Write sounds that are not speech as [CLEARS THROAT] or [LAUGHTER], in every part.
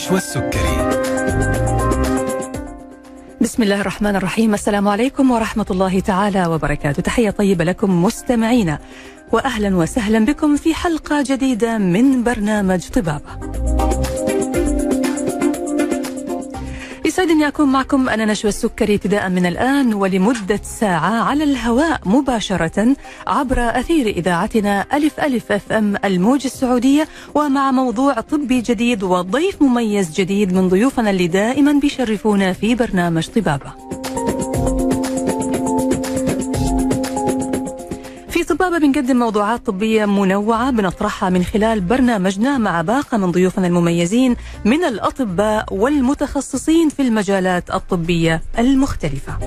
نشوى السكري بسم الله الرحمن الرحيم. السلام عليكم ورحمة الله تعالى وبركاته. تحية طيبة لكم مستمعينا. وأهلا وسهلا بكم في حلقة جديدة من برنامج طبابة. يسعدني أكون معكم. أنا نشوى السكري ابتداء من الآن ولمدة ساعة على الهواء مباشرة عبر أثير إذاعتنا ألف ألف FM الموج السعودية ومع موضوع طبي جديد وضيف مميز جديد من ضيوفنا اللي دائما بيشرفونا في برنامج طبابة. طبابة بنقدم موضوعات طبية منوعة بنطرحها من خلال برنامجنا مع باقة من ضيوفنا المميزين من الأطباء والمتخصصين في المجالات الطبية المختلفة.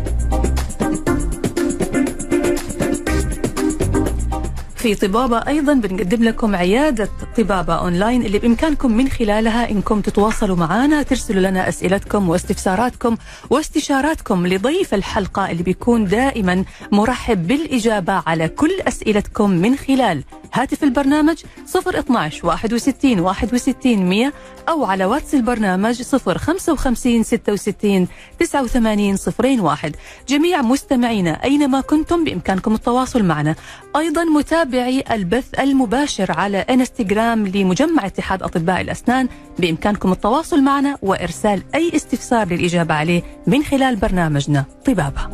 في طبابة أيضا. بنقدم لكم عيادة طبابة أونلاين اللي بإمكانكم من خلالها إنكم تتواصلوا معنا ترسلوا لنا أسئلتكم واستفساراتكم واستشاراتكم لضيف الحلقة اللي بيكون دائما مرحب بالإجابة على كل أسئلتكم من خلال هاتف البرنامج 012 61 61 100 أو على واتس البرنامج 055 66 89 01 جميع مستمعينا أينما كنتم بإمكانكم التواصل معنا. أيضا متابعي البث المباشر على إنستغرام لمجمع اتحاد أطباء الأسنان. بإمكانكم التواصل معنا وإرسال أي استفسار للإجابة عليه من خلال برنامجنا طبابة.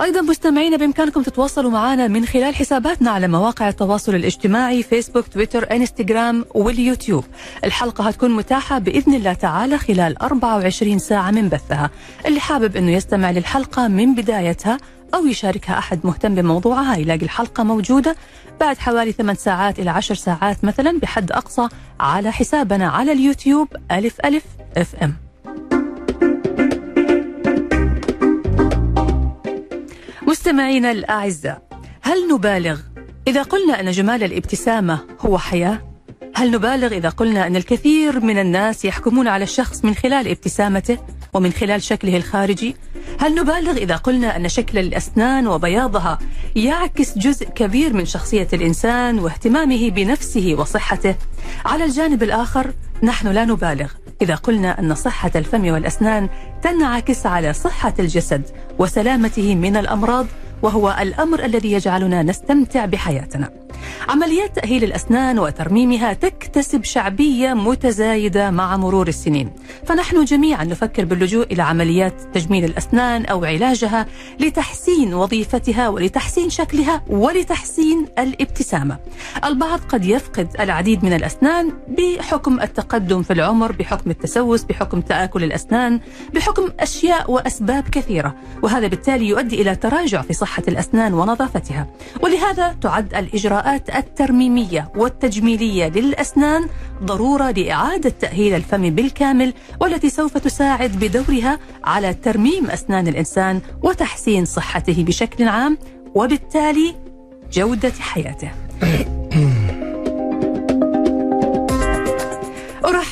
أيضا مستمعينا بإمكانكم تتواصلوا معنا من خلال حساباتنا على مواقع التواصل الاجتماعي فيسبوك تويتر انستغرام واليوتيوب. الحلقة هتكون متاحة بإذن الله تعالى خلال 24 ساعة من بثها. اللي حابب أنه يستمع للحلقة من بدايتها أو يشاركها أحد مهتم بموضوعها يلاقي الحلقة موجودة بعد حوالي 8 ساعات إلى 10 ساعات مثلا بحد أقصى على حسابنا على اليوتيوب ألف ألف أف إم. مستمعينا الأعزاء هل نبالغ إذا قلنا أن جمال الابتسامة هو حياة؟ هل نبالغ إذا قلنا أن الكثير من الناس يحكمون على الشخص من خلال ابتسامته ومن خلال شكله الخارجي؟ هل نبالغ إذا قلنا أن شكل الأسنان وبياضها يعكس جزء كبير من شخصية الإنسان واهتمامه بنفسه وصحته؟ على الجانب الآخر نحن لا نبالغ إذا قلنا أن صحة الفم والأسنان تنعكس على صحة الجسد وسلامته من الأمراض وهو الأمر الذي يجعلنا نستمتع بحياتنا. عمليات تأهيل الأسنان وترميمها تكتسب شعبية متزايدة مع مرور السنين. فنحن جميعا نفكر باللجوء إلى عمليات تجميل الأسنان أو علاجها لتحسين وظيفتها ولتحسين شكلها ولتحسين الابتسامة. البعض قد يفقد العديد من الأسنان بحكم التقدم في العمر بحكم التسوس بحكم تآكل الأسنان بحكم أشياء وأسباب كثيرة. وهذا بالتالي يؤدي إلى تراجع في صحة الأسنان ونظافتها. ولهذا تعد الإجراءات الترميمية والتجميلية للأسنان ضرورة لإعادة تأهيل الفم بالكامل والتي سوف تساعد بدورها على ترميم أسنان الإنسان وتحسين صحته بشكل عام وبالتالي جودة حياته. [COUGHS]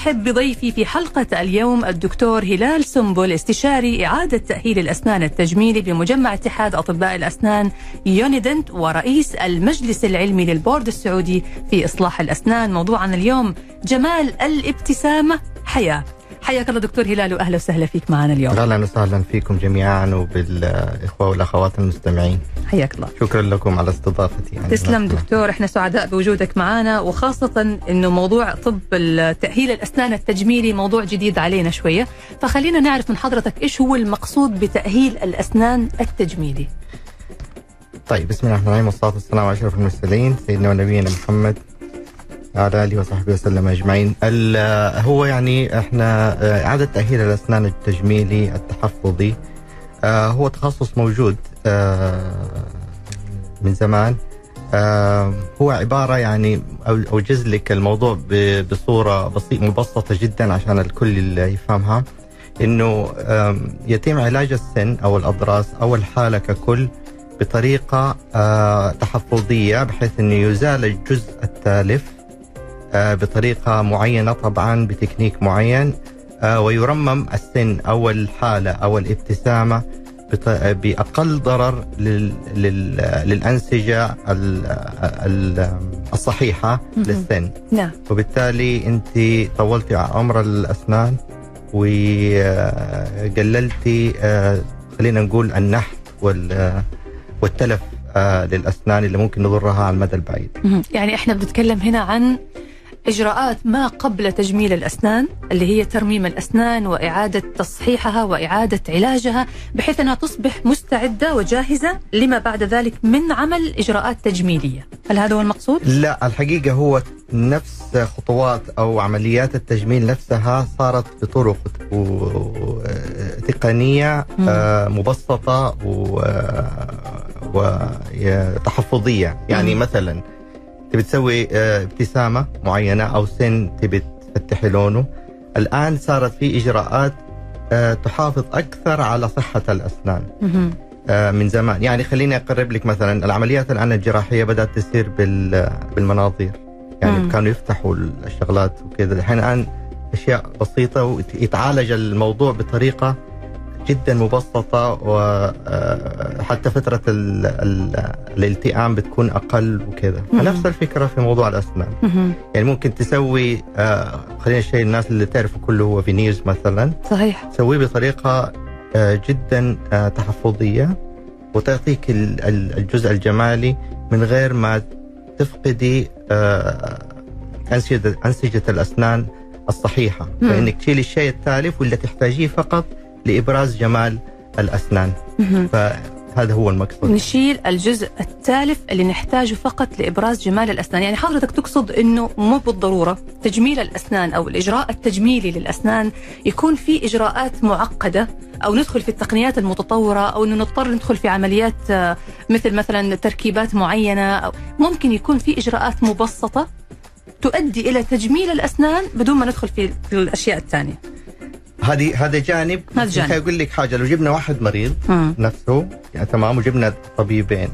أرحب بضيفي في حلقة اليوم الدكتور هلال سنبل استشاري إعادة تأهيل الأسنان التجميلي بمجمع اتحاد أطباء الأسنان يونيدنت ورئيس المجلس العلمي للبورد السعودي في إصلاح الأسنان. موضوعنا اليوم جمال الابتسامة حياة. حياك الله دكتور هلال وأهلا وسهلا فيك معنا اليوم. أهلا وسهلا فيكم جميعا وبالإخوة والأخوات المستمعين. حياك الله. شكرا لكم على استضافتي. يعني تسلم دكتور إحنا سعداء بوجودك معنا وخاصة إنه موضوع طب تأهيل الأسنان التجميلي موضوع جديد علينا شوية. فخلينا نعرف من حضرتك إيش هو المقصود بتأهيل الأسنان التجميلي؟ طيب بسم الله الرحمن الرحيم والصلاة والسلام على أشرف المرسلين سيدنا ونبينا محمد على آله وصحبه وسلم أجمعين. هو يعني إحنا إعادة تأهيل الأسنان التجميلي التحفظي هو تخصص موجود من زمان. هو عبارة يعني أوجز لك الموضوع بصورة بسيطة مبسطة جدا عشان الكل يفهمها. إنه يتم علاج السن أو الأضراس أو الحالة ككل بطريقة تحفظية بحيث إنه يزال الجزء التالف. بطريقة معينة طبعا بتكنيك معين ويرمم السن أو الحالة أو الابتسامة بأقل ضرر للأنسجة الصحيحة مهم. للسن نعم وبالتالي أنت طولتي عمر الأسنان وقللتي خلينا نقول النحت وال- والتلف آه، للأسنان اللي ممكن نضرها على المدى البعيد. يعني إحنا بنتكلم هنا عن إجراءات ما قبل تجميل الأسنان اللي هي ترميم الأسنان وإعادة تصحيحها وإعادة علاجها بحيث أنها تصبح مستعدة وجاهزة لما بعد ذلك من عمل إجراءات تجميلية، هل هذا هو المقصود؟ لا الحقيقة هو نفس خطوات أو عمليات التجميل نفسها صارت بطرق مم. آه، مبسطة و- وتحفظية يعني. مثلا تبي تسوي آه، ابتسامة معينة أو سن تبي تفتحي لونه. الآن صارت في إجراءات آه، تحافظ أكثر على صحة الأسنان. آه، من زمان. يعني خليني أقرب لك مثلا العمليات الآن الجراحية بدأت تصير بال- بالمناظير. يعني مم. كانوا يفتحوا الشغلات وكذا. الحين الآن أشياء بسيطة ويتعالج الموضوع بطريقة جدا مبسطة وحتى ال ال الالتئام بتكون أقل وكذا. فنفس الفكرة في موضوع الأسنان مهم. يعني ممكن تسوي آه، خلينا الشيء الناس اللي تعرفه كله هو فينيرز مثلا صحيح تسويه بطريقة آه، جدا آه، تحفظية وتعطيك ال- ال- الجزء الجمالي من غير ما تفقدي آه، الأسنان الصحيحة مم. فإنك تشيلي الشيء التالف واللي تحتاجيه فقط لإبراز جمال الأسنان. فهذا هو المقصود نشيل الجزء التالف اللي نحتاجه فقط لإبراز جمال الأسنان، يعني حضرتك تقصد إنه مو بالضرورة تجميل الأسنان أو الإجراء التجميلي للأسنان يكون في إجراءات معقدة أو ندخل في التقنيات المتطورة أو إنه نضطر ندخل في عمليات آه، مثل مثلا تركيبات معينة أو ممكن يكون في إجراءات مبسطة تؤدي إلى تجميل الأسنان بدون ما ندخل في في الأشياء الثانية. هذه هذا جانب هذا جانب. أقول لك حاجة لو جبنا واحد مريض مم. نفسه يعني تمام وجبنا طبيبين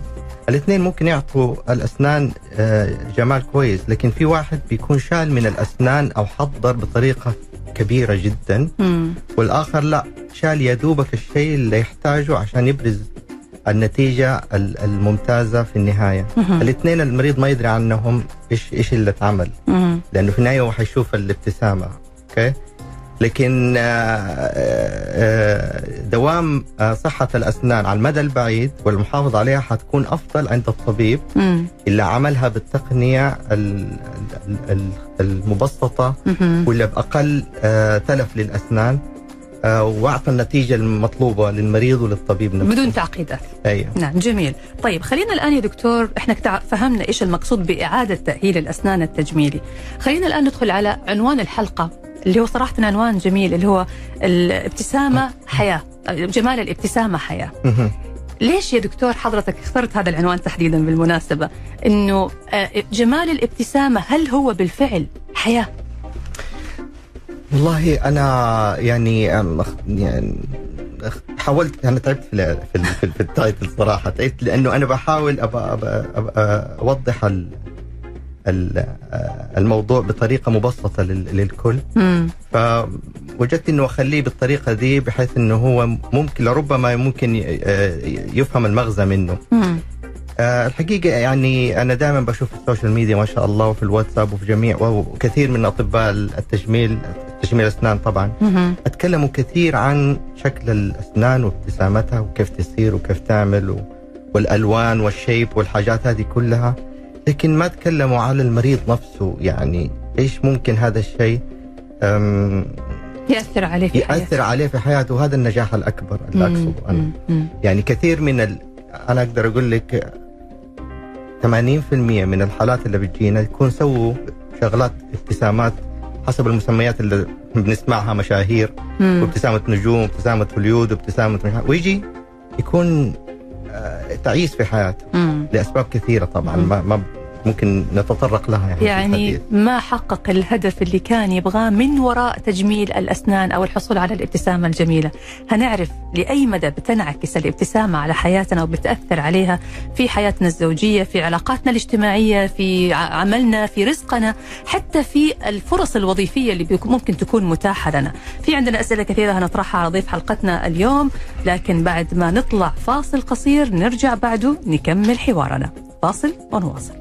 الاثنين ممكن يعطوا الأسنان آه، جمال كويس لكن في واحد بيكون شال من الأسنان أو حضر بطريقة كبيرة جدا مم. والآخر لا شال يا دوبك الشيء اللي يحتاجه عشان يبرز النتيجة ال- الممتازة في النهاية مهم. الاثنين المريض ما يدري عنهم إيش إيش اللي اتعمل. لأنه في النهاية هو حيشوف الابتسامة أوكي لكن آه، آه، دوام آه، صحة الأسنان على المدى البعيد والمحافظة عليها حتكون أفضل عند الطبيب مم. اللي عملها بالتقنية ال- ال- ال- المبسطة مهم. واللي بأقل آه، تلف للأسنان آه، وأعطى النتيجة المطلوبة للمريض وللطبيب نفسه بدون تعقيدات. أيوه نعم جميل طيب خلينا الآن يا دكتور إحنا فهمنا إيش المقصود بإعادة تأهيل الأسنان التجميلي خلينا الآن ندخل على عنوان الحلقة اللي هو صراحة عنوان جميل اللي هو الابتسامة حياة جمال الابتسامة حياة. مهم. ليش يا دكتور حضرتك اخترت هذا العنوان تحديدا بالمناسبة؟ إنه آه، جمال الابتسامة هل هو بالفعل حياة؟ والله أنا يعني يعني حاولت أنا تعبت في في في, ال- في التايتل صراحة تعبت لأنه أنا بحاول أبقى أبقى أبقى أوضح الموضوع بطريقة مبسطة لل- للكل مم. فوجدت إنه أخليه بالطريقة دي بحيث إنه هو ممكن لربما ممكن ي- يفهم المغزى منه مم. آه، الحقيقة يعني أنا دائما بشوف في الـ social media ما شاء الله وفي الواتساب وفي جميع وكثير من أطباء التجميل تجميل الأسنان طبعا مم. اتكلموا كثير عن شكل الأسنان وابتسامتها وكيف تصير وكيف تعمل. والألوان والـ shape والحاجات هذه كلها لكن ما تكلموا على المريض نفسه يعني إيش ممكن هذا الشيء أم، يأثر عليه في حياته يأثر عليه في حياته وهذا النجاح الأكبر اللي. أقصده أنا مم. يعني كثير من ال... أنا أقدر أقول لك 80% من الحالات اللي بتجينا يكون سووا شغلات ابتسامات حسب المسميات اللي بنسمعها مشاهير مم. وابتسامة نجوم وابتسامة هوليود وابتسامة ويجي يكون تعيس في حياته. لأسباب كثيرة طبعا. ما, ما ممكن نتطرق لها يعني, يعني. ما حقق الهدف اللي كان يبغاه من وراء تجميل الأسنان أو الحصول على الابتسامة الجميلة. هنعرف لأي مدى بتنعكس الابتسامة على حياتنا وبتأثر عليها في حياتنا الزوجية في علاقاتنا الاجتماعية في عملنا في رزقنا حتى في الفرص الوظيفية اللي ممكن تكون متاحة لنا. في عندنا أسئلة كثيرة هنطرحها على ضيف حلقتنا اليوم لكن بعد ما نطلع فاصل قصير نرجع بعده نكمل حوارنا. فاصل ونواصل.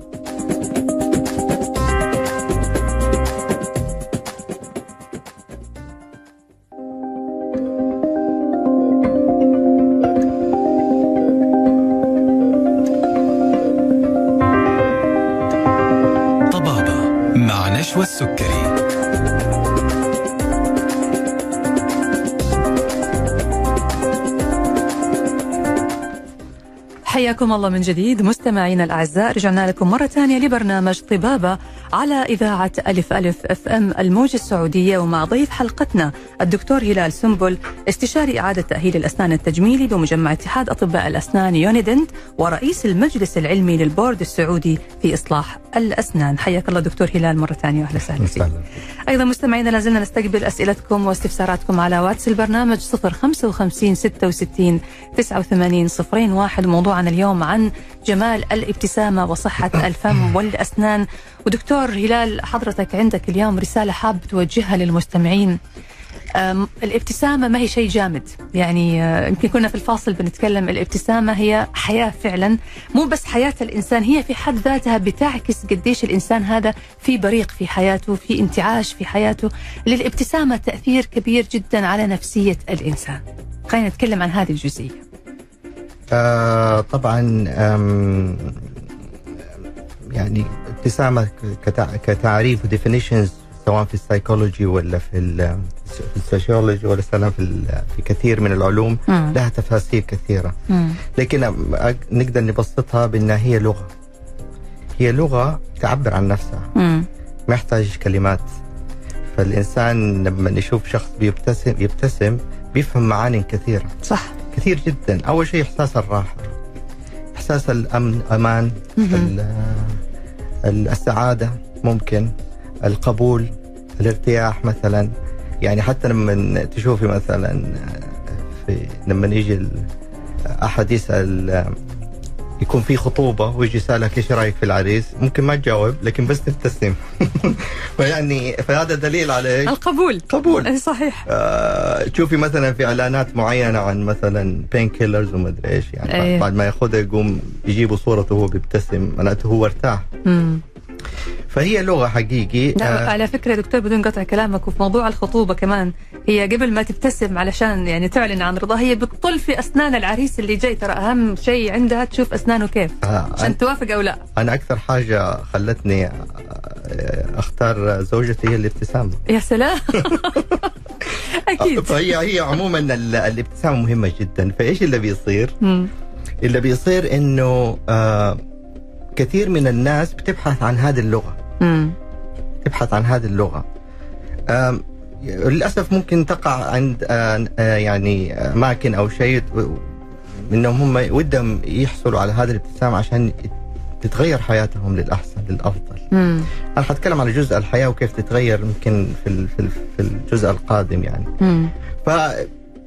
حياكم الله من جديد مستمعينا الأعزاء. رجعنا لكم مرة ثانية لبرنامج طبابة على إذاعة ألف ألف FM الموجة السعودية ومع ضيف حلقتنا الدكتور هلال سنبل استشاري إعادة تأهيل الأسنان التجميلي بمجمع اتحاد أطباء الأسنان يونيدنت ورئيس المجلس العلمي للبورد السعودي في إصلاح الأسنان. حياك الله دكتور هلال مرة ثانية وأهلا وسهلا فيك. أيضا مستمعينا لازلنا نستقبل أسئلتكم واستفساراتكم على واتس البرنامج 055 66 89 01 موضوعنا اليوم عن جمال الابتسامة وصحة [COUGHS] الفم والأسنان. ودكتور هلال حضرتك عندك اليوم رسالة حاب توجهها للمستمعين. الابتسامة ما هي شيء جامد. يعني آه، يمكن كنا في الفاصل بنتكلم الابتسامة هي حياة فعلا. مو بس حياة الإنسان هي في حد ذاتها بتعكس قديش الإنسان هذا في بريق في حياته في انتعاش في حياته. للابتسامة تأثير كبير جدا على نفسية الإنسان. خلينا نتكلم عن هذه الجزئية. آه طبعا يعني ابتسامة كتعريف و definitions سواء في السايكولوجي ولا في في ال sociology ولا في في كثير من العلوم مم. لها تفاسير كثيرة. مم. لكن نقدر نبسطها بانها هي لغة. هي لغة تعبر عن نفسها. مم. ما يحتاج كلمات. فالإنسان لما يشوف شخص بيبتسم يبتسم بيفهم معاني كثيرة. صح. كثير جدا. أول شيء إحساس الراحة. إحساس الامن أمان السعادة ممكن. القبول الارتياح مثلا يعني حتى لما تشوفي مثلا في لما يجي أحد يسأل يكون في خطوبة ويجي يسألك إيش رأيك في العريس ممكن ما تجاوب لكن بس تبتسم [LAUGHS] فيعني فهذا دليل على إيش؟ القبول قبول صحيح آه تشوفي مثلا في إعلانات معينة عن مثلا بين كيلرز وما أدري إيش يعني أيه. بعد ما ياخذها يقوم يجيبوا صورته وهو بيبتسم معناته هو ارتاح مم. فهي لغة حقيقي لا آه على فكرة دكتور بدون قطع كلامك وفي موضوع الخطوبة كمان هي قبل ما تبتسم علشان يعني تعلن عن رضا هي بتطل في أسنان العريس اللي جاي. ترى أهم شيء عندها تشوف أسنانه كيف آه عشان توافق أو لا. أنا أكثر حاجة خلتني آه، أختار زوجتي هي الابتسامة. يا سلام. [LAUGHS] أكيد. فهي هي عموما الابتسامة مهمة جدا. فإيش اللي بيصير؟ اللي بيصير إنه آه كثير من الناس بتبحث عن هذه اللغة مم. تبحث عن هذه اللغة للأسف ممكن تقع عند آه، آه، يعني اماكن أو شيء إنهم هم ودهم يحصلوا على هذه الابتسامه عشان تتغير حياتهم للأحسن للأفضل. مم. أنا حتكلم على جزء الحياة وكيف تتغير يمكن في في الجزء القادم يعني. مم.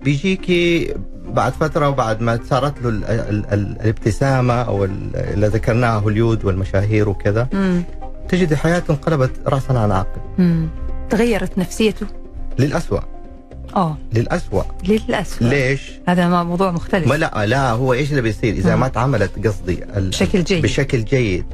فبيجيكي بعد فترة وبعد ما صارت له ال ال ال الابتسامة أو اللي ذكرناها هوليود والمشاهير وكذا تجد حياته انقلبت راسا على عقب تغيرت نفسيته. للأسوأ. آه. للأسوأ. للأسوأ. ليش؟ هذا موضوع مختلف. ما لا لا هو إيش اللي بيصير؟ إذا مم. ما تعاملت قصدي بشكل جيد. بشكل جيد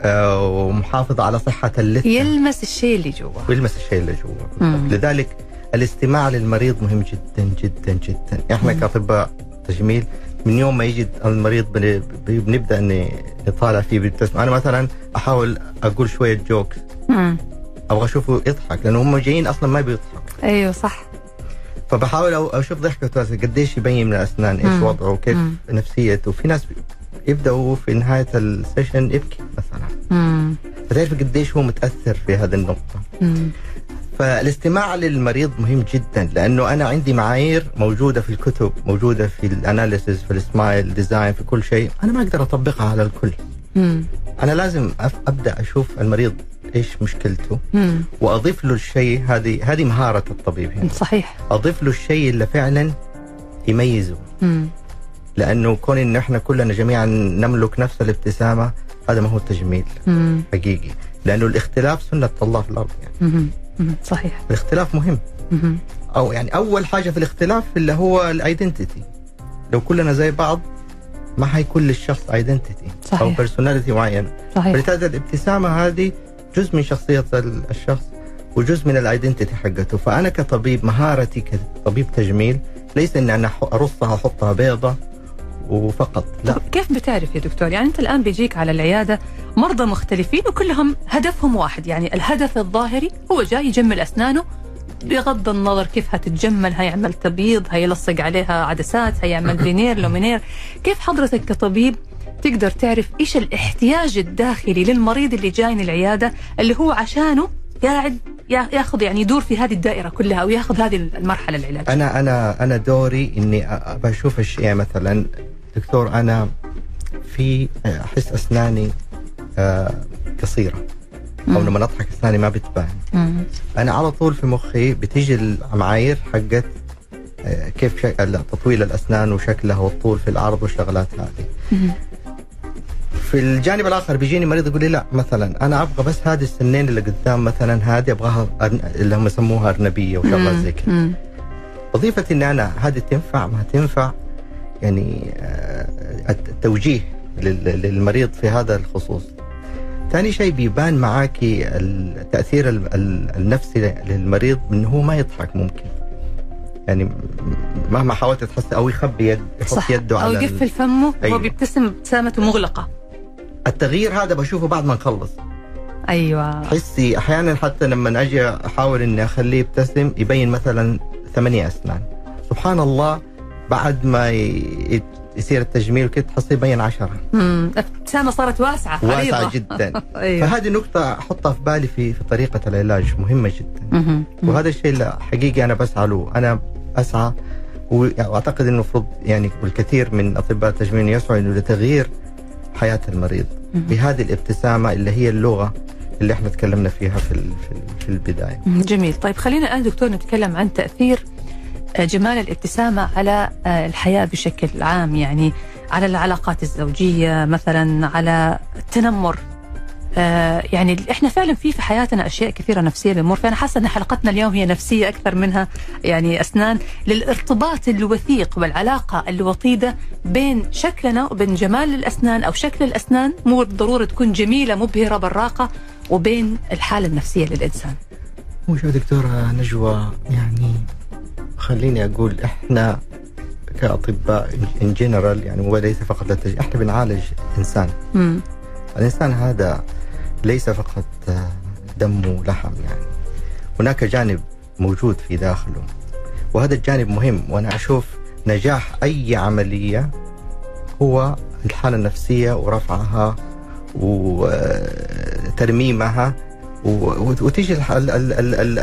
آه ومحافظة على صحة اللثة. يلمس الشيء اللي جوا ويلمس الشيء اللي جوا لذلك الاستماع للمريض مهم جدا جدا جدا. إحنا كاطباء تجميل من يوم ما يجي المريض بنبدأ إني نطالع فيه بالتسمع أنا مثلا أحاول أقول شوية جوك أبغى أشوفه يضحك لأنه هم جايين أصلا ما بيضحك أيوه صح. فبحاول أشوف ضحكته قديش يبين من الأسنان إيش وضعه كيف نفسيته. في ناس يبدأوا في نهاية ال session يبكي مثلا. فتعرف قديش هو متأثر في هذه النقطة. مم. فالاستماع للمريض مهم جدا لأنه أنا عندي معايير موجودة في الكتب موجودة في ال analysis في ال smile design في كل شيء أنا ما أقدر أطبقها على الكل مم. أنا لازم أبدأ أشوف المريض إيش مشكلته مم. وأضيف له الشيء هذه هذه مهارة الطبيب هنا صحيح أضيف له الشيء اللي فعلا يميزه مم. لأنه كون إن إحنا كلنا جميعا نملك نفس الابتسامة هذا ما هو التجميل مم. حقيقي لأنه الاختلاف سنة الله في الأرض يعني مم. صحيح. الاختلاف مهم. أو يعني أول حاجة في الاختلاف اللي هو الايدنتيتي لو كلنا زي بعض ما حيكون للشخص identity أو personality معين. صحيح. فلذلك الابتسامة هذه جزء من شخصية الشخص وجزء من ال identity حقته. فأنا كطبيب مهارتي كطبيب تجميل ليس ان أنا أرصها أحطها بيضة وفقط. لا. كيف بتعرف يا دكتور؟ يعني أنت الآن بيجيك على العيادة مرضى مختلفين وكلهم هدفهم واحد. يعني الهدف الظاهري هو جاي يجمل أسنانه بغض النظر كيف هتتجمل هيعمل تبييض هيلصق عليها عدسات هيعمل [LAUGHS] veneer lumineer كيف حضرتك كطبيب تقدر تعرف إيش الاحتياج الداخلي للمريض اللي جاي العيادة اللي هو عشانه قاعد ياخذ يعني يدور في هذه الدائرة كلها أو ياخذ هذه المرحلة العلاج أنا أنا أنا دوري إني بشوف الشيء مثلا دكتور أنا في أحس أسناني آه، قصيرة. أو لما اضحك أسناني ما بتبان. أنا على طول في مخي بتيجي المعايير حقت آه، كيف تطويل الأسنان وشكلها والطول في العرض والشغلات هذه. في الجانب الآخر بيجيني مريض يقول لي لا مثلا أنا أبغى بس هذه السنين اللي قدام مثلا هذه أبغاها اللي هم يسموها أرنبية وشغلات زي كذا. وظيفه إني أنا هذه تنفع ما تنفع يعني آه، التوجيه للمريض في هذا الخصوص. ثاني شيء بيبان معاكي التأثير النفسي للمريض إنه هو ما يضحك ممكن. يعني مهما حاولت تحس أو يخبي يد يحط صح. يده على أو يقفل فمه أيوه. هو بيبتسم ابتسامته مغلقة. التغيير هذا بشوفه بعد ما نخلص. أيوه. حسي أحيانا حتى لما أجي أحاول إني أخليه يبتسم يبين مثلا ثمانية أسنان. سبحان الله بعد ما يصير التجميل وكذا تحصي يبين عشرة. امم ابتسامه صارت واسعة واسعة جدا. [LAUGHS] أيوة. فهذه نقطة أحطها في بالي في في طريقة العلاج مهمة جدا. مم. وهذا الشيء اللي حقيقي أنا بسعى له. أنا أسعى وأعتقد إنه المفروض يعني الكثير من أطباء التجميل يسعوا إنه لتغيير حياة المريض بهذه الابتسامة اللي هي اللغة اللي إحنا تكلمنا فيها في في البداية. جميل، طيب خلينا الآن دكتور نتكلم عن تأثير جمال الابتسامة على آه، الحياة بشكل عام يعني على العلاقات الزوجية مثلا على التنمر آه يعني إحنا فعلا في في حياتنا أشياء كثيرة نفسية بنمر فانا حاسة إن حلقتنا اليوم هي نفسية أكثر منها يعني أسنان للارتباط الوثيق والعلاقة الوطيدة بين شكلنا وبين جمال الأسنان أو شكل الأسنان مو بالضرورة تكون جميلة مبهرة براقة وبين الحالة النفسية للإنسان. مو شو دكتورة نجوى يعني خليني أقول إحنا كأطباء ان جنرال يعني وليس فقط للتج... إحنا بنعالج إنسان. مم. الإنسان هذا ليس فقط دم ولحم يعني هناك جانب موجود في داخله وهذا الجانب مهم وأنا أشوف نجاح أي عملية هو الحالة النفسية ورفعها وترميمها وتيجي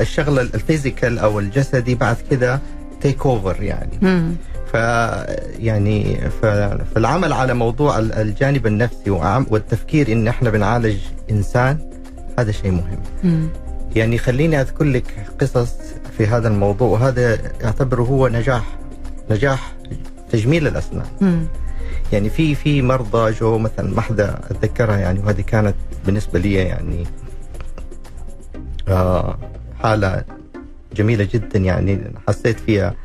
الشغلة ال physical أو الجسدي بعد كده take over يعني ف يعني فالعمل على موضوع الجانب النفسي والتفكير إن إحنا بنعالج إنسان هذا شيء مهم مم. يعني خليني أذكر لك قصص في هذا الموضوع وهذا أعتبره هو نجاح نجاح تجميل الأسنان مم. يعني في في مرضى جو مثلا واحدة أتذكرها يعني وهذه كانت بالنسبة لي يعني حالة جميلة جدا يعني حسيت فيها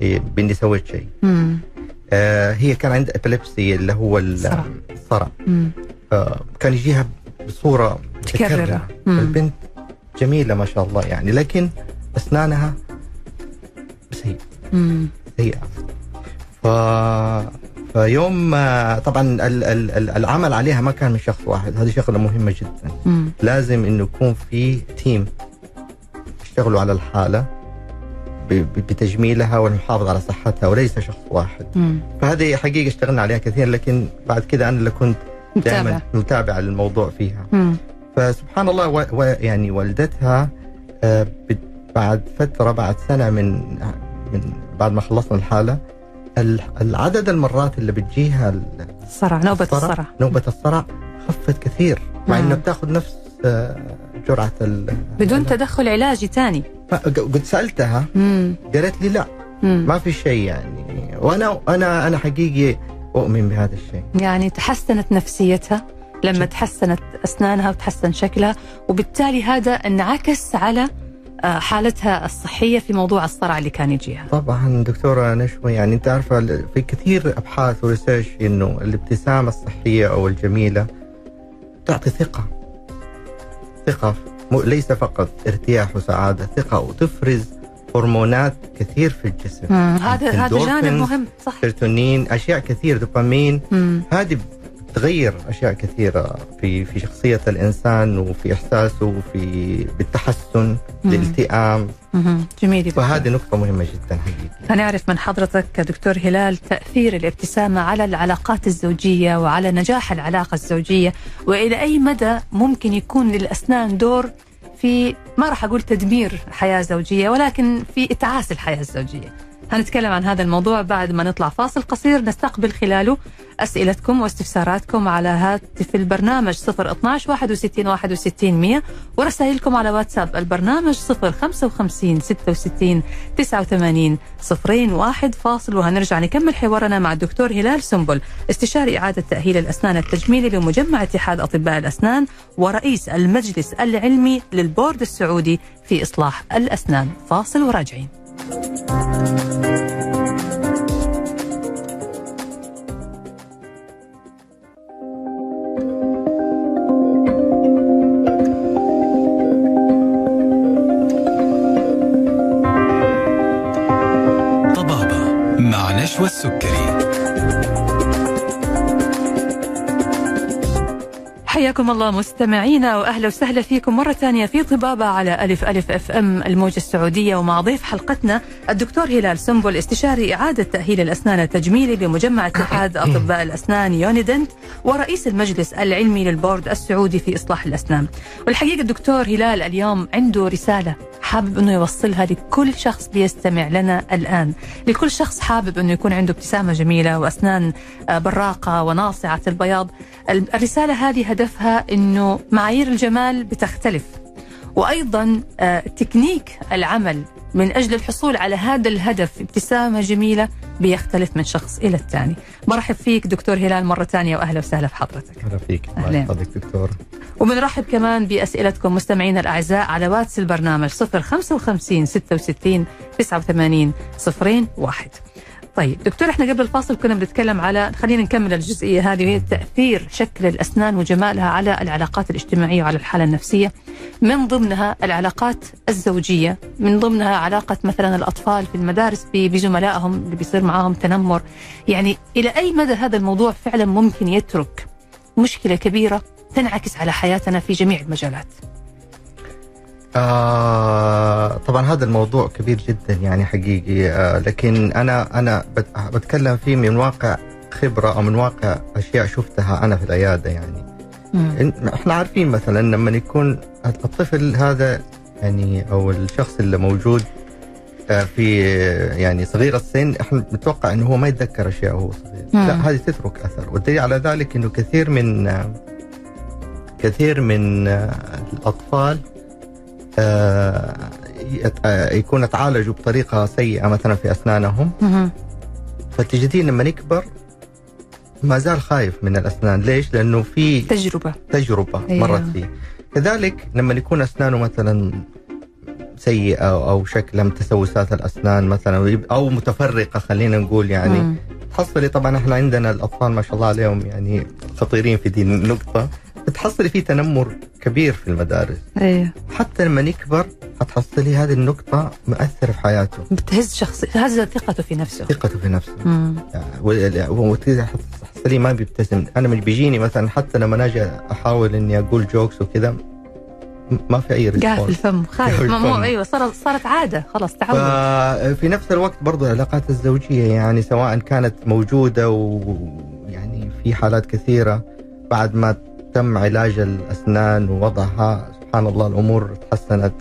بإني سويت شيء. آه هي كان عندها epilepsy اللي هو الصرع آه كان يجيها بصورة متكرره البنت جميلة ما شاء الله يعني لكن أسنانها سيئة. سيئة. ف فيوم طبعا ال ال العمل عليها ما كان من شخص واحد هذه شغلة مهمة جدا مم. لازم إنه يكون في تيم يشتغلوا على الحالة بتجميلها والمحافظة على صحتها وليس شخص واحد مم. فهذه حقيقة اشتغلنا عليها كثير لكن بعد كذا أنا اللي كنت دائما متابع للموضوع فيها مم. فسبحان الله و و يعني والدتها آه بعد فترة بعد سنة من من بعد ما خلصنا الحالة العدد المرات اللي بتجيها الصرع نوبة الصرع, الصرع. نوبة الصرع خفت كثير مع انها بتاخذ نفس آه جرعة بدون تدخل علاجي ثاني. قد سألتها قالت لي لا مم. ما في شيء يعني. وأنا أنا أنا حقيقي أؤمن بهذا الشيء. يعني تحسنت نفسيتها لما تحسنت أسنانها وتحسن شكلها وبالتالي هذا انعكس على حالتها الصحية في موضوع الصرع اللي كان يجيها. طبعا دكتورة نشوى يعني أنت عارفة في كثير أبحاث و research إنه الابتسامة الصحية أو الجميلة تعطي ثقة. ثقة ليس فقط ارتياح وسعادة، ثقة وتفرز هرمونات كثير في الجسم. هذا هذا جانب مهم صح سيروتونين أشياء كثير دوبامين. هذه بتغير أشياء كثيرة في في شخصية الإنسان وفي إحساسه وفي بالتحسن الالتئام. جميل فهذه. نقطة مهمة جدا حقيقي هنعرف من حضرتك دكتور هلال تأثير الابتسامة على العلاقات الزوجية وعلى نجاح العلاقة الزوجية وإلى أي مدى ممكن يكون للأسنان دور في ما راح أقول تدمير حياة زوجية ولكن في إتعاس الحياة الزوجية هنتكلم عن هذا الموضوع بعد ما نطلع فاصل قصير نستقبل خلاله أسئلتكم واستفساراتكم على هاتف البرنامج 012 61 61 100 ورسائلكم على واتساب البرنامج 055 66 89 صفرين واحد فاصل وهنرجع نكمل حوارنا مع الدكتور هلال سنبل استشاري إعادة تأهيل الأسنان التجميلي لمجمع اتحاد أطباء الأسنان ورئيس المجلس العلمي للبورد السعودي في إصلاح الأسنان فاصل وراجعين. نشوى السكري. حياكم الله مستمعينا وأهلا وسهلا فيكم مرة ثانية في طبابة على ألف ألف FM الموجة السعودية ومع ضيف حلقتنا الدكتور هلال سنبل استشاري إعادة تأهيل الأسنان التجميلي بمجمع اتحاد أطباء الأسنان يونيدنت ورئيس المجلس العلمي للبورد السعودي في إصلاح الأسنان. والحقيقة الدكتور هلال اليوم عنده رسالة حابب إنه يوصلها لكل شخص بيستمع لنا الآن، لكل شخص حابب إنه يكون عنده ابتسامة جميلة وأسنان آه، براقة وناصعة البياض. الرسالة هذه هدفها إنه معايير الجمال بتختلف وأيضا آه، تكنيك العمل من أجل الحصول على هذا الهدف ابتسامة جميلة بيختلف من شخص إلى الثاني. برحب فيك دكتور هلال مرة ثانية واهلا وسهلا في حضرتك. أهلا فيك. الله يحفظك دكتور وبنرحب كمان بأسئلتكم مستمعينا الأعزاء على واتس البرنامج 055 66 89 صفرين واحد. طيب دكتور إحنا قبل الفاصل كنا بنتكلم على خلينا نكمل الجزئية هذه وهي تأثير شكل الأسنان وجمالها على العلاقات الاجتماعية وعلى الحالة النفسية. من ضمنها العلاقات الزوجية من ضمنها علاقة مثلا الأطفال في المدارس بزملائهم اللي بيصير معاهم تنمر. يعني إلى أي مدى هذا الموضوع فعلا ممكن يترك مشكلة كبيرة تنعكس على حياتنا في جميع المجالات؟ آه طبعا هذا الموضوع كبير جدا يعني حقيقي. آه لكن أنا أنا بت- بتكلم فيه من واقع خبرة أو من واقع أشياء شفتها أنا في العيادة يعني. إن- إحنا عارفين مثلا لما يكون الطفل هذا يعني أو الشخص اللي موجود آه، في يعني صغير السن إحنا نتوقع إنه هو ما يتذكر أشياء وهو صغير. مم. لا هذه تترك أثر. والدليل على ذلك إنه كثير من كثير من آه، الأطفال يكون تعالجوا بطريقة سيئة مثلا في أسنانهم. فتجدين لما يكبر ما زال خايف من الأسنان ليش؟ لأنه في تجربة تجربة أيوة. مرت فيه كذلك لما يكون أسنانه مثلا سيئة أو شكلها من تسوسات الأسنان مثلا أو متفرقة خلينا نقول يعني. تحصلي طبعا إحنا عندنا الأطفال ما شاء الله عليهم يعني خطيرين في دي النقطة بتحصلي في تنمر كبير في المدارس. أيوه حتى لما يكبر حتحصلي هذه النقطة مؤثرة في حياته. بتهز شخص هز ثقته في نفسه. ثقته في نفسه. مم. وتحصلي ما بيبتسم. أنا مش بيجيني مثلا حتى لما أجي أحاول إني أقول jokes وكذا ما في أي قاف response الفم. خايف. مو. أيوه صارت صارت عادة. خلاص تعود ففي نفس الوقت برضو العلاقات الزوجية يعني سواء كانت موجودة ويعني في حالات كثيرة بعد ما تم علاج الأسنان ووضعها. سبحان الله الأمور تحسنت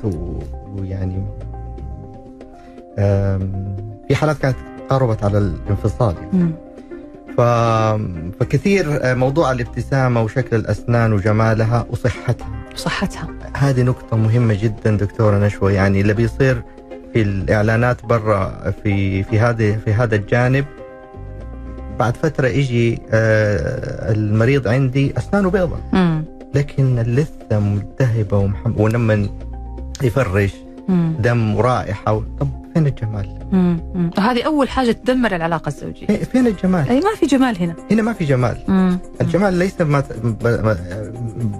ويعني في حالات كانت قاربت على الانفصال يعني. ف... فكثير موضوع الابتسامة وشكل الأسنان وجمالها وصحتها. صحتها هذه نقطة مهمة جدا دكتورة نشوى يعني اللي بيصير في الإعلانات برا في في هذه في هذا الجانب بعد فترة يجي آه، المريض عندي أسنانه بيضة مم. لكن اللثة ملتهبة ومحم... ولما يفرش مم. دم ورائحة و... طب فين الجمال؟ مم. وهذه أول حاجة تدمر العلاقة الزوجية إيه، فين الجمال؟ أي ما في جمال هنا هنا ما في جمال مم. الجمال ليس ما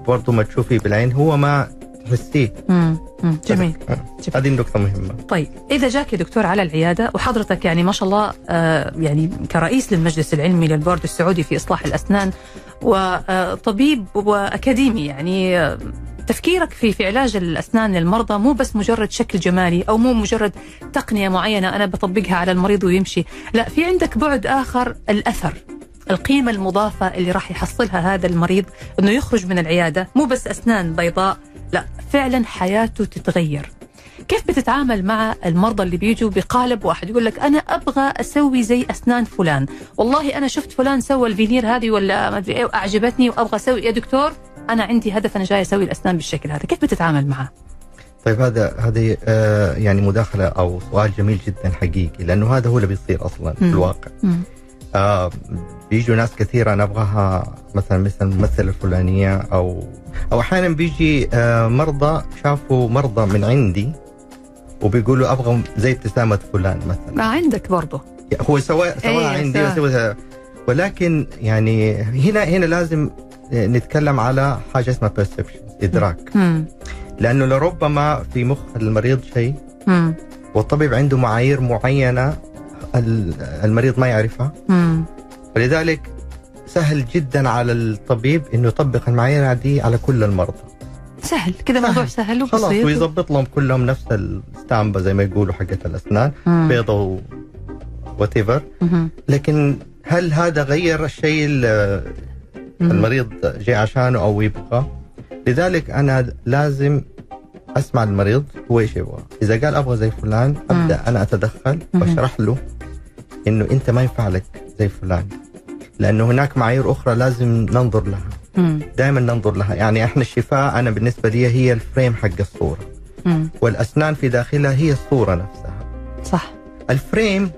برضو ما تشوفي بالعين هو ما تحسيه مم. مم. جميل آه. هذه النقطة مهمة طيب إذا جاك يا دكتور على العيادة وحضرتك يعني ما شاء الله آه، يعني كرئيس للمجلس العلمي للبورد السعودي في إصلاح الأسنان وطبيب وأكاديمي يعني آه، تفكيرك في في علاج الأسنان للمرضى مو بس مجرد شكل جمالي أو مو مجرد تقنية معينة أنا بطبقها على المريض ويمشي لا في عندك بعد آخر الأثر القيمة المضافة اللي راح يحصلها هذا المريض أنه يخرج من العيادة مو بس أسنان بيضاء لا فعلا حياته تتغير. كيف بتتعامل مع المرضى اللي بيجوا بقالب واحد؟ يقول لك أنا أبغى أسوي زي أسنان فلان. والله أنا شفت فلان سوى الفينير هذه ولا ما أدري إيه وأعجبتني وأبغى أسوي. يا دكتور أنا عندي هدف أنا جاي أسوي الأسنان بالشكل هذا. كيف بتتعامل معه؟ طيب هذا هذه آه يعني مداخلة أو سؤال جميل جدا حقيقي لأنه هذا هو اللي بيصير أصلا في مم. الواقع. آه بيجوا ناس كثيرة أنا أبغاها مثلا مثل الممثلة الفلانية أو أو أحيانا بيجي آه مرضى شافوا مرضى من عندي وبيقولوا أبغى زي ابتسامة فلان مثلا ما عندك برضه هو سواء سواء أيه، عندي سواء. ولكن يعني هنا هنا لازم نتكلم على حاجة اسمها perception إدراك مم. لأنه لربما في مخ المريض شيء مم. والطبيب عنده معايير معينة ال- المريض ما يعرفها مم. فلذلك سهل جدا على الطبيب إنه يطبق المعايير دي على كل المرضى سهل كذا سهل. موضوع سهل خلاص وبسيط ويظبط لهم كلهم نفس الستامبا زي ما يقولوا حقت الأسنان مم. بيضة وات. لكن هل هذا غير الشيء. المريض جاي عشانه أو يبغى لذلك أنا لازم أسمع المريض هو إيش يبغى إذا قال أبغى زي فلان أبدأ أنا أتدخل. وأشرح له إنه أنت ما ينفع لك زي فلان لأنه هناك معايير أخرى لازم ننظر لها. دائما ننظر لها. يعني إحنا الشفاء أنا بالنسبة لي هي الفريم حق الصورة. مم. والأسنان في داخلها هي الصورة نفسها. صح. الفريم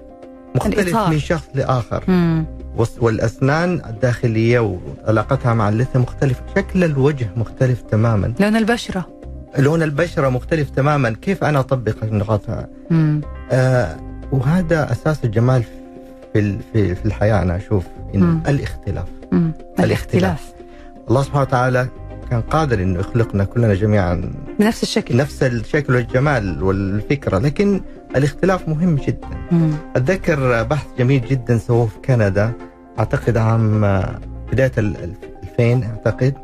مختلف الإطار. من شخص لآخر. مم. والأسنان الداخلية وعلاقتها مع اللثة مختلف شكل الوجه مختلف تماما. لون البشرة. لون البشرة مختلف تماما. كيف أنا أطبق النقاط. آه وهذا أساس الجمال في في في الحياة أنا أشوف. انه الاختلاف مم. الاختلاف. الله سبحانه وتعالى كان قادر إنه يخلقنا كلنا جميعا بنفس الشكل نفس الشكل والجمال والفكرة لكن الاختلاف مهم جدا مم. أتذكر بحث جميل جدا سووه في كندا أعتقد عام بداية ال- ال- 2000 أعتقد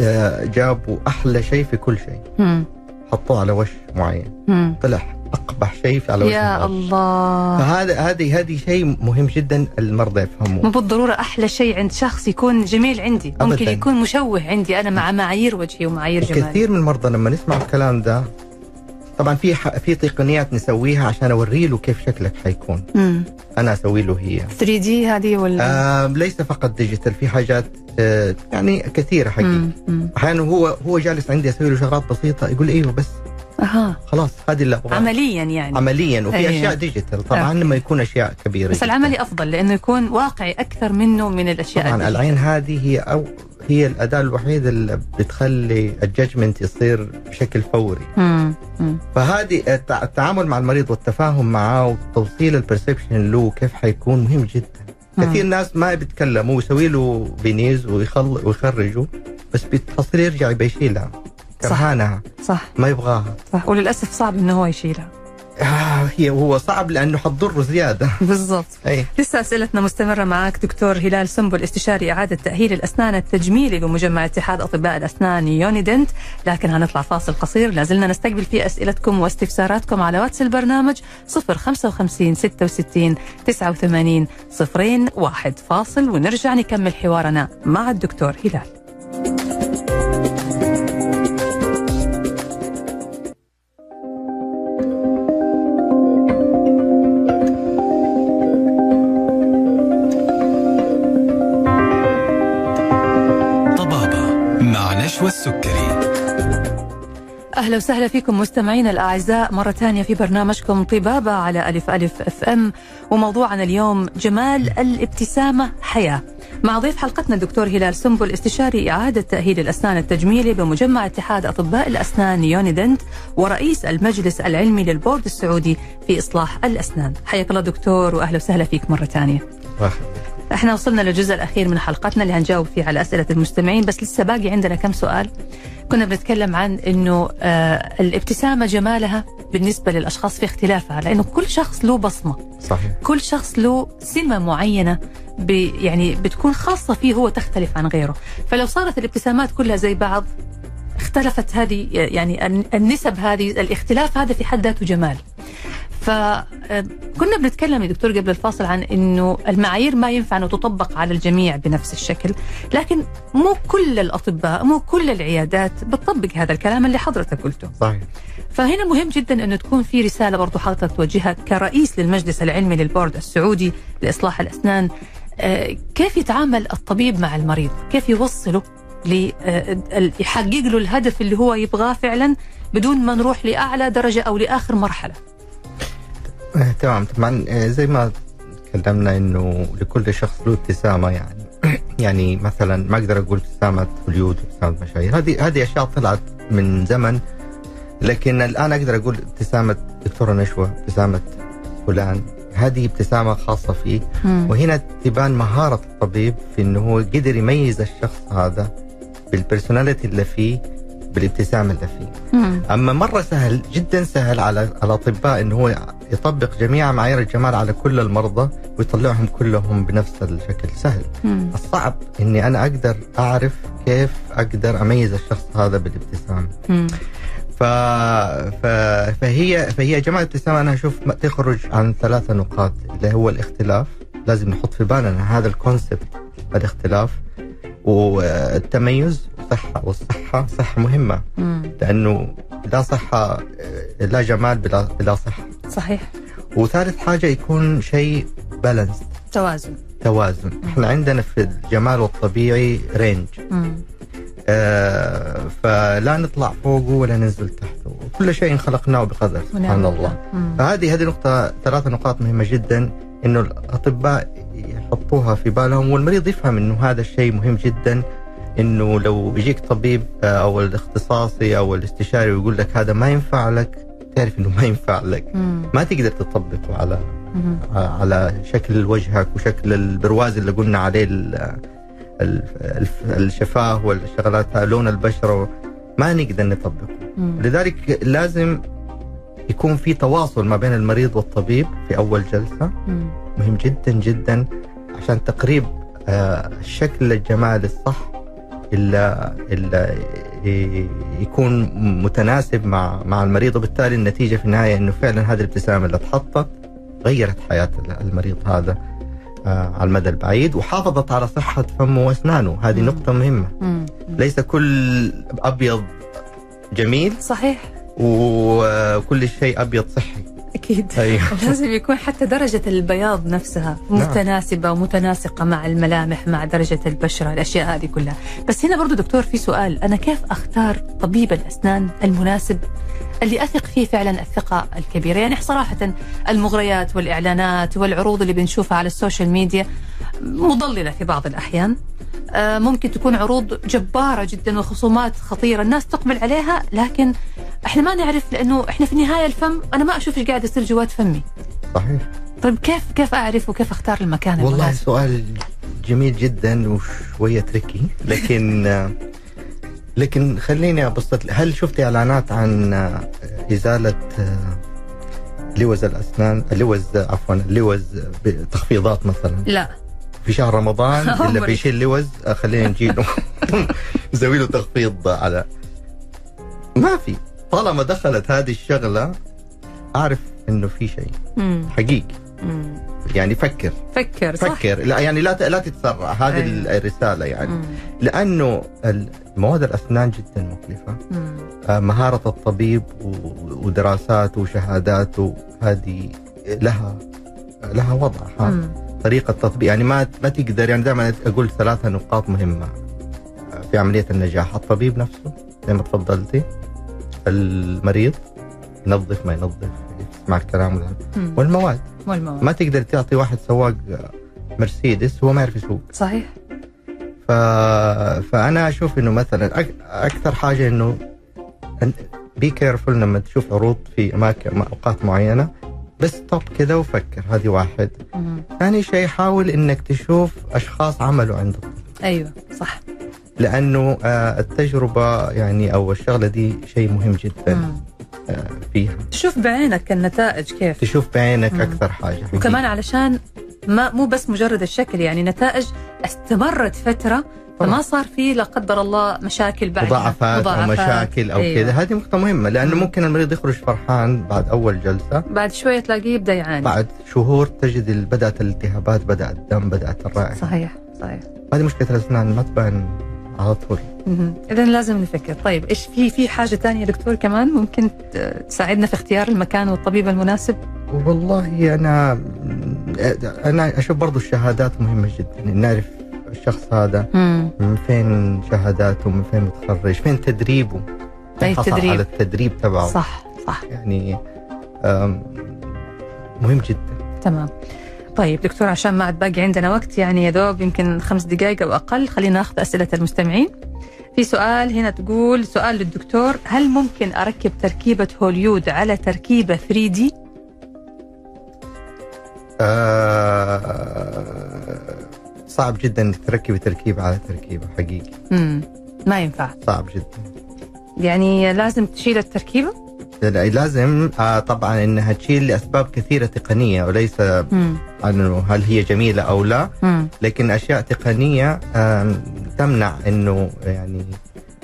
آه، جابوا أحلى شيء في كل شيء مم. حطوه على وش معين مم. طلع اقبح شيء في على وش يا. الله فهذا هذه هذه شيء مهم جدا المرضى مو يفهموه بالضرورة أحلى شيء عند شخص يكون جميل عندي ممكن أبداً. يكون مشوه عندي أنا مع معايير وجهي ومعايير جمالي كثير من المرضى لما نسمع الكلام ده طبعا في ح- في تقنيات نسويها عشان أوري له كيف شكلك حيكون مم. أنا أسوي له هي 3 D هذه ولا آه ليس فقط digital في حاجات آه يعني كثيرة. مم. أحيانا هو هو جالس عندي أسوي له شغلات بسيطة يقول إيوه بس أها خلاص هذه اللي أبغاها عمليا يعني عمليا وفي أيوة. أشياء digital طبعا أوكي. لما يكون أشياء كبيرة بس جداً. العملي أفضل لأنه يكون واقعي أكثر منه من الأشياء طبعا الديجيتال. العين هذه هي أو هي الأداة الوحيدة اللي بتخلي ال judgment يصير بشكل فوري مم. مم. فهذه التع- التعامل مع المريض والتفاهم معه وتوصيل ال perception له كيف حيكون مهم جدا مم. كثير ناس ما بيتكلموا ويسوي له ويخل ويخرجوا بس بتحصل يرجع بيشيلها صح. كرهانها صح. ما يبغاها. صح. وللأسف صعب إنه هو يشيلها. آه هي هو صعب لأنه حتضره زيادة. [LAUGHS] بالضبط. لسه أسئلتنا مستمرة معك دكتور هلال سنبل استشاري إعادة تأهيل الأسنان التجميلي بمجمع اتحاد أطباء الأسنان يونيدنت. لكن هنطلع فاصل قصير لازلنا نستقبل فيه أسئلتكم واستفساراتكم على واتس البرنامج 055 66 89 صفرين واحد فاصل. ونرجع نكمل حوارنا مع الدكتور هلال. السكري. أهلا وسهلا فيكم مستمعينا الأعزاء. مرة ثانية في برنامجكم طبابة على ألف ألف FM. وموضوعنا اليوم جمال الابتسامة حياة. مع ضيف حلقتنا الدكتور هلال سنبل استشاري إعادة تأهيل الأسنان التجميلي بمجمع اتحاد أطباء الأسنان يونيدنت ورئيس المجلس العلمي للبورد السعودي في إصلاح الأسنان. حياك الله دكتور وأهلا وسهلا فيك مرة ثانية. إحنا وصلنا للجزء الأخير من حلقتنا اللي هنجاوب فيه على أسئلة المستمعين بس لسه باقي عندنا كم سؤال. كنا بنتكلم عن إنه آه الابتسامة جمالها بالنسبة للأشخاص في اختلافها لأنه كل شخص له بصمة. صحيح. كل شخص له سمة معينة يعني بتكون خاصة فيه هو تختلف عن غيره. فلو صارت الابتسامات كلها زي بعض اختلفت هذه يعني النسب هذه الاختلاف هذا في حد ذاته جمال. فكنا بنتكلم يا دكتور قبل الفاصل عن إنه المعايير ما ينفع إنه تطبق على الجميع بنفس الشكل، لكن مو كل الأطباء مو كل العيادات بتطبق هذا الكلام اللي حضرتك قلته. صحيح فهنا مهم جدا إنه تكون في رسالة برضو حضرتك توجهها كرئيس للمجلس العلمي للبورد السعودي لإصلاح الأسنان آه، كيف يتعامل الطبيب مع المريض؟ كيف يوصله يحقق له الهدف اللي هو يبغاه فعلا بدون ما نروح لأعلى درجة أو لآخر مرحلة. آه، تمام. طبعا آه، زي ما تكلمنا إنه لكل شخص له ابتسامة يعني. [CLEARS THROAT] يعني مثلا ما أقدر أقول ابتسامة هوليود ابتسامة مشاهير هذه هذه أشياء طلعت من زمن لكن الآن أقدر أقول ابتسامة دكتورة نشوى ابتسامة فلان. هذه ابتسامة خاصة فيه. مم. وهنا تبان مهارة الطبيب في إنه هو قدر يميز الشخص هذا بالبرسوناليتي اللي فيه بالابتسامة اللي فيه مم. أما مرة سهل جدا سهل على الاطباء إنه هو يطبق جميع معايير الجمال على كل المرضى ويطلعهم كلهم بنفس الشكل. سهل. مم. الصعب إني أنا أقدر أعرف كيف أقدر أميز الشخص هذا بالابتسامة. ف... ف... فهي فهي جمال الابتسامة أنا أشوف ما تخرج عن ثلاثة نقاط. اللي هو الاختلاف. لازم نحط في بالنا هذا الكونسبت الاختلاف. والتميز. صحة والصحة صحة مهمة. مم. لأنه لا صحة لا جمال بلا, بلا صحة. صحيح. وثالث حاجة يكون شيء بالانس توازن. توازن. إحنا عندنا في الجمال والطبيعي رينج مم. آه فلا نطلع فوقه ولا ننزل تحته. كل شيء خلقناه بقدر سبحان الله. مم. فهذه هذه نقطة ثلاثة نقاط مهمة جدا إنه الأطباء يحطوها في بالهم والمريض يفهم إنه هذا الشيء مهم جدا إنه لو يجيك طبيب آه، أو الاختصاصي أو الاستشاري ويقول لك هذا ما ينفع لك تعرف إنه ما ينفع لك مم. ما تقدر تطبقه على مم. على شكل وجهك وشكل البرواز اللي قلنا عليه الشفاه والشغلات لون البشرة ما نقدر نطبقه مم. لذلك لازم يكون في تواصل ما بين المريض والطبيب في أول جلسة مم. مهم جدا جدا عشان تقريب آه، الشكل الجمالي الصح اللي, اللي يكون متناسب مع مع المريض وبالتالي النتيجة في النهاية إنه فعلا هذه الابتسامة اللي اتحطت غيرت حياة المريض هذا آه، على المدى البعيد وحافظت على صحة فمه وأسنانه. هذه مم. نقطة مهمة. مم. ليس كل أبيض جميل. صحيح. وكل شيء أبيض صحي. أكيد. أيوه [LAUGHS] لازم يكون حتى درجة البياض نفسها متناسبة ومتناسقة مع الملامح مع درجة البشرة الأشياء هذه كلها. بس هنا برضو دكتور في سؤال. أنا كيف أختار طبيب الأسنان المناسب اللي أثق فيه فعلا الثقة الكبيرة. يعني صراحة المغريات والإعلانات والعروض اللي بنشوفها على السوشيال ميديا مضللة في بعض الأحيان. آه، ممكن تكون عروض جبارة جدا وخصومات خطيرة الناس تقبل عليها لكن إحنا ما نعرف لأنه إحنا في النهاية الفم أنا ما أشوف إيش قاعد يصير جوات فمي. صحيح. طيب كيف كيف أعرف وكيف أختار المكان والله المناسب؟ سؤال جميل جدا وشوية تركي لكن لكن خليني أبسط هل شفت إعلانات عن إزالة لوز الأسنان اللوز عفوا اللوز بتخفيضات مثلا؟ لا. في شهر رمضان [LAUGHS] اللي. بيشيل لوز خلينا نجيله [LAUGHS] نسوي له تخفيض على. ما في. طالما دخلت هذه الشغلة أعرف إنه في شيء. حقيقي. مم. يعني فكر فكر صح؟ فكر لا يعني لا لا تتسرع هذه أيوة. الرسالة يعني مم. لأنه مواد الأسنان جدا مكلفه مم. آه، مهارة الطبيب ودراساته وشهاداته هذه لها لها وضعها. طريقة تطبيق يعني ما ما تقدر يعني دائما أقول ثلاثة نقاط مهمة في عملية النجاح الطبيب نفسه زي ما تفضلتي المريض ينظف ما ينظف يسمع الكلام. والمواد والمواد ما تقدر تعطي واحد سواق مرسيدس هو ما يعرف يسوق. صحيح. ف... فأنا أشوف إنه مثلا أك... أكثر حاجة إنه be careful لما تشوف عروض في أماكن أوقات معينة بس stop كده وفكر هذه واحد. مم. ثاني شيء حاول إنك تشوف أشخاص عملوا عند الطبيب أيوه صح. لأنه آه، التجربة يعني أو الشغلة دي شيء مهم جدا. مم. فيها. تشوف بعينك النتائج كيف. تشوف بعينك مم. أكثر حاجة. حقيقي. وكمان علشان ما مو بس مجرد الشكل يعني نتائج استمرت فترة فما صار في لا قدر الله مشاكل بعد مضاعفات أو مشاكل أو أيوة. كذا هذه نقطة مهمة لأنه مم. ممكن المريض يخرج فرحان بعد أول جلسة. بعد شوية تلاقيه يبدأ يعاني. بعد شهور تجد بدأت الالتهابات بدا الدم بدأت الرائحة. صحيح صحيح. هذه مشكلة الأسنان ما تبان على طول. اذا لازم نفكر. طيب إيش في في حاجة ثانية دكتور كمان ممكن تساعدنا في اختيار المكان والطبيب المناسب؟ والله أنا أنا أشوف برضو الشهادات مهمة جدا. إن نعرف الشخص هذا مم. من فين شهاداته من فين متخرج فين تدريبه. حصل تدريب. على التدريب تبعه. صح صح. يعني مهم جدا. تمام. طيب دكتور عشان ما عاد باقي عندنا وقت يعني يا دوب يمكن خمس دقائق أو أقل. خلينا نأخذ أسئلة المستمعين. في سؤال هنا تقول سؤال للدكتور هل ممكن أركب تركيبة هوليود على تركيبة 3 دي؟ آه، صعب جدا إنك تركبي تركيبة على تركيبة حقيقي. امم ما ينفع. صعب جدا. يعني لازم تشيل التركيبة؟ لازم آه، طبعا إنها تشيل لأسباب كثيرة تقنية وليس أنه هل هي جميلة أو لا امم لكن أشياء تقنية تمنع إنه يعني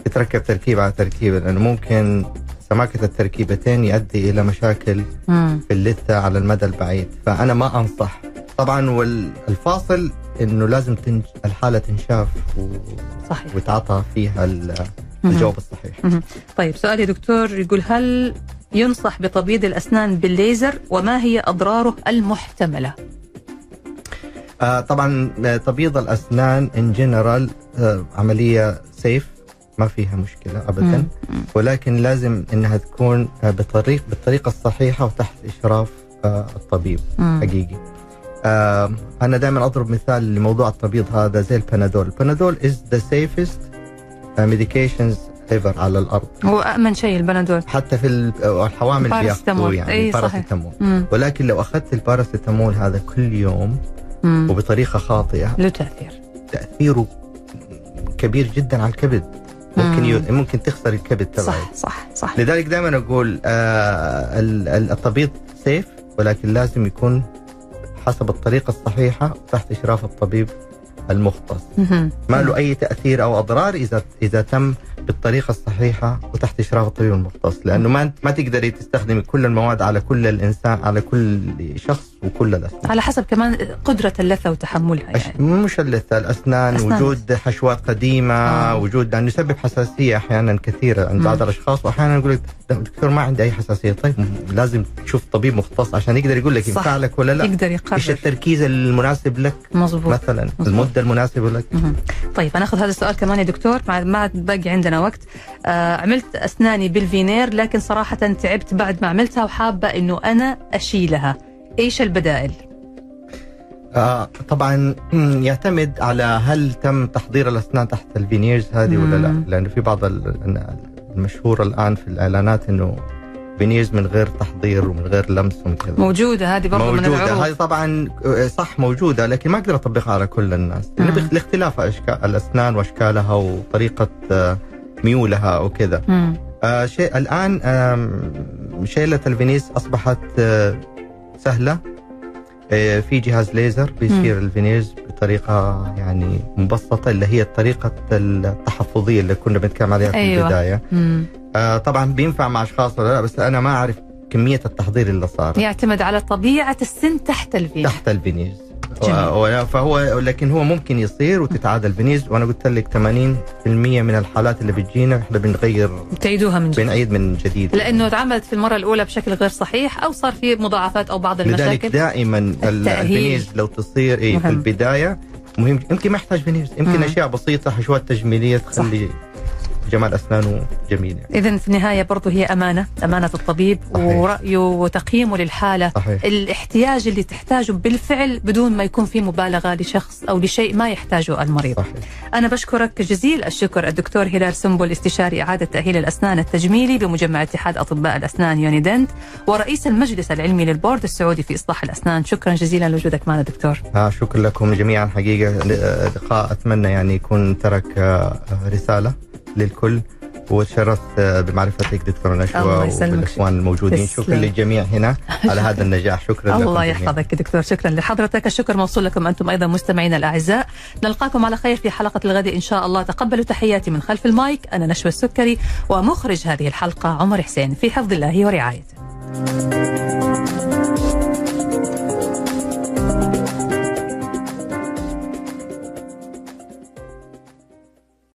تتركب تركيبه على تركيبه لأنه ممكن سماكة التركيبتين يؤدي إلى مشاكل امم في اللثة على المدى البعيد. فأنا ما أنصح. طبعا والفاصل إنه لازم تنج... الحالة تنشاف و... صحيح. وتعطى فيها ال- الجواب الصحيح. طيب سؤال يا دكتور يقول هل ينصح بتبييض الأسنان بالليزر؟ وما هي أضراره المحتملة؟ آه طبعا آه، تبييض الأسنان ان جنرال آه عملية سيف ما فيها مشكلة ابدا. مم. ولكن لازم إنها تكون آه، بطريق بالطريقة الصحيحة وتحت إشراف آه الطبيب. مم. حقيقي. آه أنا دائما أضرب مثال لموضوع التبييض هذا زي البنادول. البنادول is the safest medications ever على الأرض هو امن شيء البنادول حتى في ال- الحوامل باراسيتامول. يعني أي. باراسيتامول. ولكن لو أخذت الباراسيتامول هذا كل يوم مم. وبطريقة خاطئة له تأثير تأثيره كبير جدا على الكبد ممكن مم. ي... ممكن تخسر الكبد تبعك صح صح صح لذلك دائما أقول آه ال- ال- التبييض سيف ولكن لازم يكون حسب الطريقة الصحيحة تحت إشراف الطبيب المختص. ما له أي تأثير أو أضرار اذا إذا تم بالطريقة الصحيحة وتحت إشراف الطبيب المختص لأنه ما ما تقدري تستخدمي كل المواد على كل الانسان على كل شخص وكل الأسنان على حسب كمان قدرة اللثة وتحملها يعني مش اللثة الأسنان أسنان. وجود حشوات قديمة آه. وجود لأنه يسبب حساسية أحيانا كثيرة عند بعض مم. الأشخاص وأحيانا يقول لك دكتور ما عندي أي حساسية طيب لازم تشوف طبيب مختص عشان يقدر يقول لك. ينفع لك ولا لا يقدر إيش يقرر التركيز المناسب لك مظبوط مثلا مظبوط. المدة المناسبة لك مهم. طيب هناخذ هذا السؤال كمان يا دكتور ما ما باقي عندنا وقت آه عملت أسناني بالفينير لكن صراحة تعبت بعد ما عملتها وحابة إنه أنا أشيلها إيش البدائل؟ آه طبعا مم، يعتمد على هل تم تحضير الأسنان تحت ال veneers هذه ولا لا مم. لأنه في بعض ال- المشهور الآن في الإعلانات إنه veneers من غير تحضير ومن غير لمس ومن كذا موجودة هذه برضه من موجودة العروض هذه طبعا صح موجودة لكن ما أقدر أطبقها على كل الناس مم. لاختلاف أشكال الأسنان وأشكالها وطريقة آه، ميولها وكذا مم. آه شيء الآن آم، شيلة ال veneers أصبحت آه، سهلة في جهاز ليزر بيشيل ال veneers بطريقة يعني مبسطة اللي هي الطريقة التحفظية اللي كنا بنتكلم عليها في أيوة. البداية. مم. آه طبعا بينفع مع أشخاص ولا لا بس أنا ما أعرف كمية التحضير اللي صار يعتمد على طبيعة السن تحت الفينير. تحت ال veneers جميل. و- فهو لكن هو ممكن يصير وتتعاد ال veneers وأنا قلت لك 80% من الحالات اللي بتجينا إحنا بنغير تعيدوها من جديد بنعيد من جديد لأنه اتعملت في المرة الأولى بشكل غير صحيح أو صار في مضاعفات أو بعض لذلك المشاكل دائما ال- التأهيل. ال veneers لو تصير إيه في. البداية مهم يمكن ما يحتاج veneers يمكن. أشياء بسيطة حشوات تجميلية تخلي جمال اسنانه جميل يعني. إذا في النهاية برضو هي أمانة أمانة الطبيب صحيح. ورأيه وتقييمه للحالة. صحيح. الاحتياج اللي تحتاجه بالفعل بدون ما يكون في مبالغة لشخص أو لشيء ما يحتاجه المريض. صحيح. أنا بشكرك جزيل الشكر الدكتور هلال سنبل استشاري إعادة تأهيل الأسنان التجميلي بمجمع اتحاد أطباء الأسنان يونيدنت ورئيس المجلس العلمي للبورد السعودي في إصلاح الأسنان. شكرا جزيلا لوجودك معنا دكتور. آه شكرا لكم جميعا. حقيقة لقاء أتمنى يعني يكون ترك آه رسالة. للكل. وتشرفت بمعرفتك دكتوره نشوى. والاخوان الموجودين. تسلم. شكرا للجميع هنا [LAUGHS] على هذا النجاح. شكرا لكم الله. يحفظك دكتور. شكرا لحضرتك. الشكر موصول لكم أنتم أيضا مستمعينا الأعزاء. نلقاكم على خير في حلقة الغد إن شاء الله. تقبلوا تحياتي من خلف المايك. أنا نشوى السكري ومخرج هذه الحلقة عمر حسين. في حفظ الله ورعايته.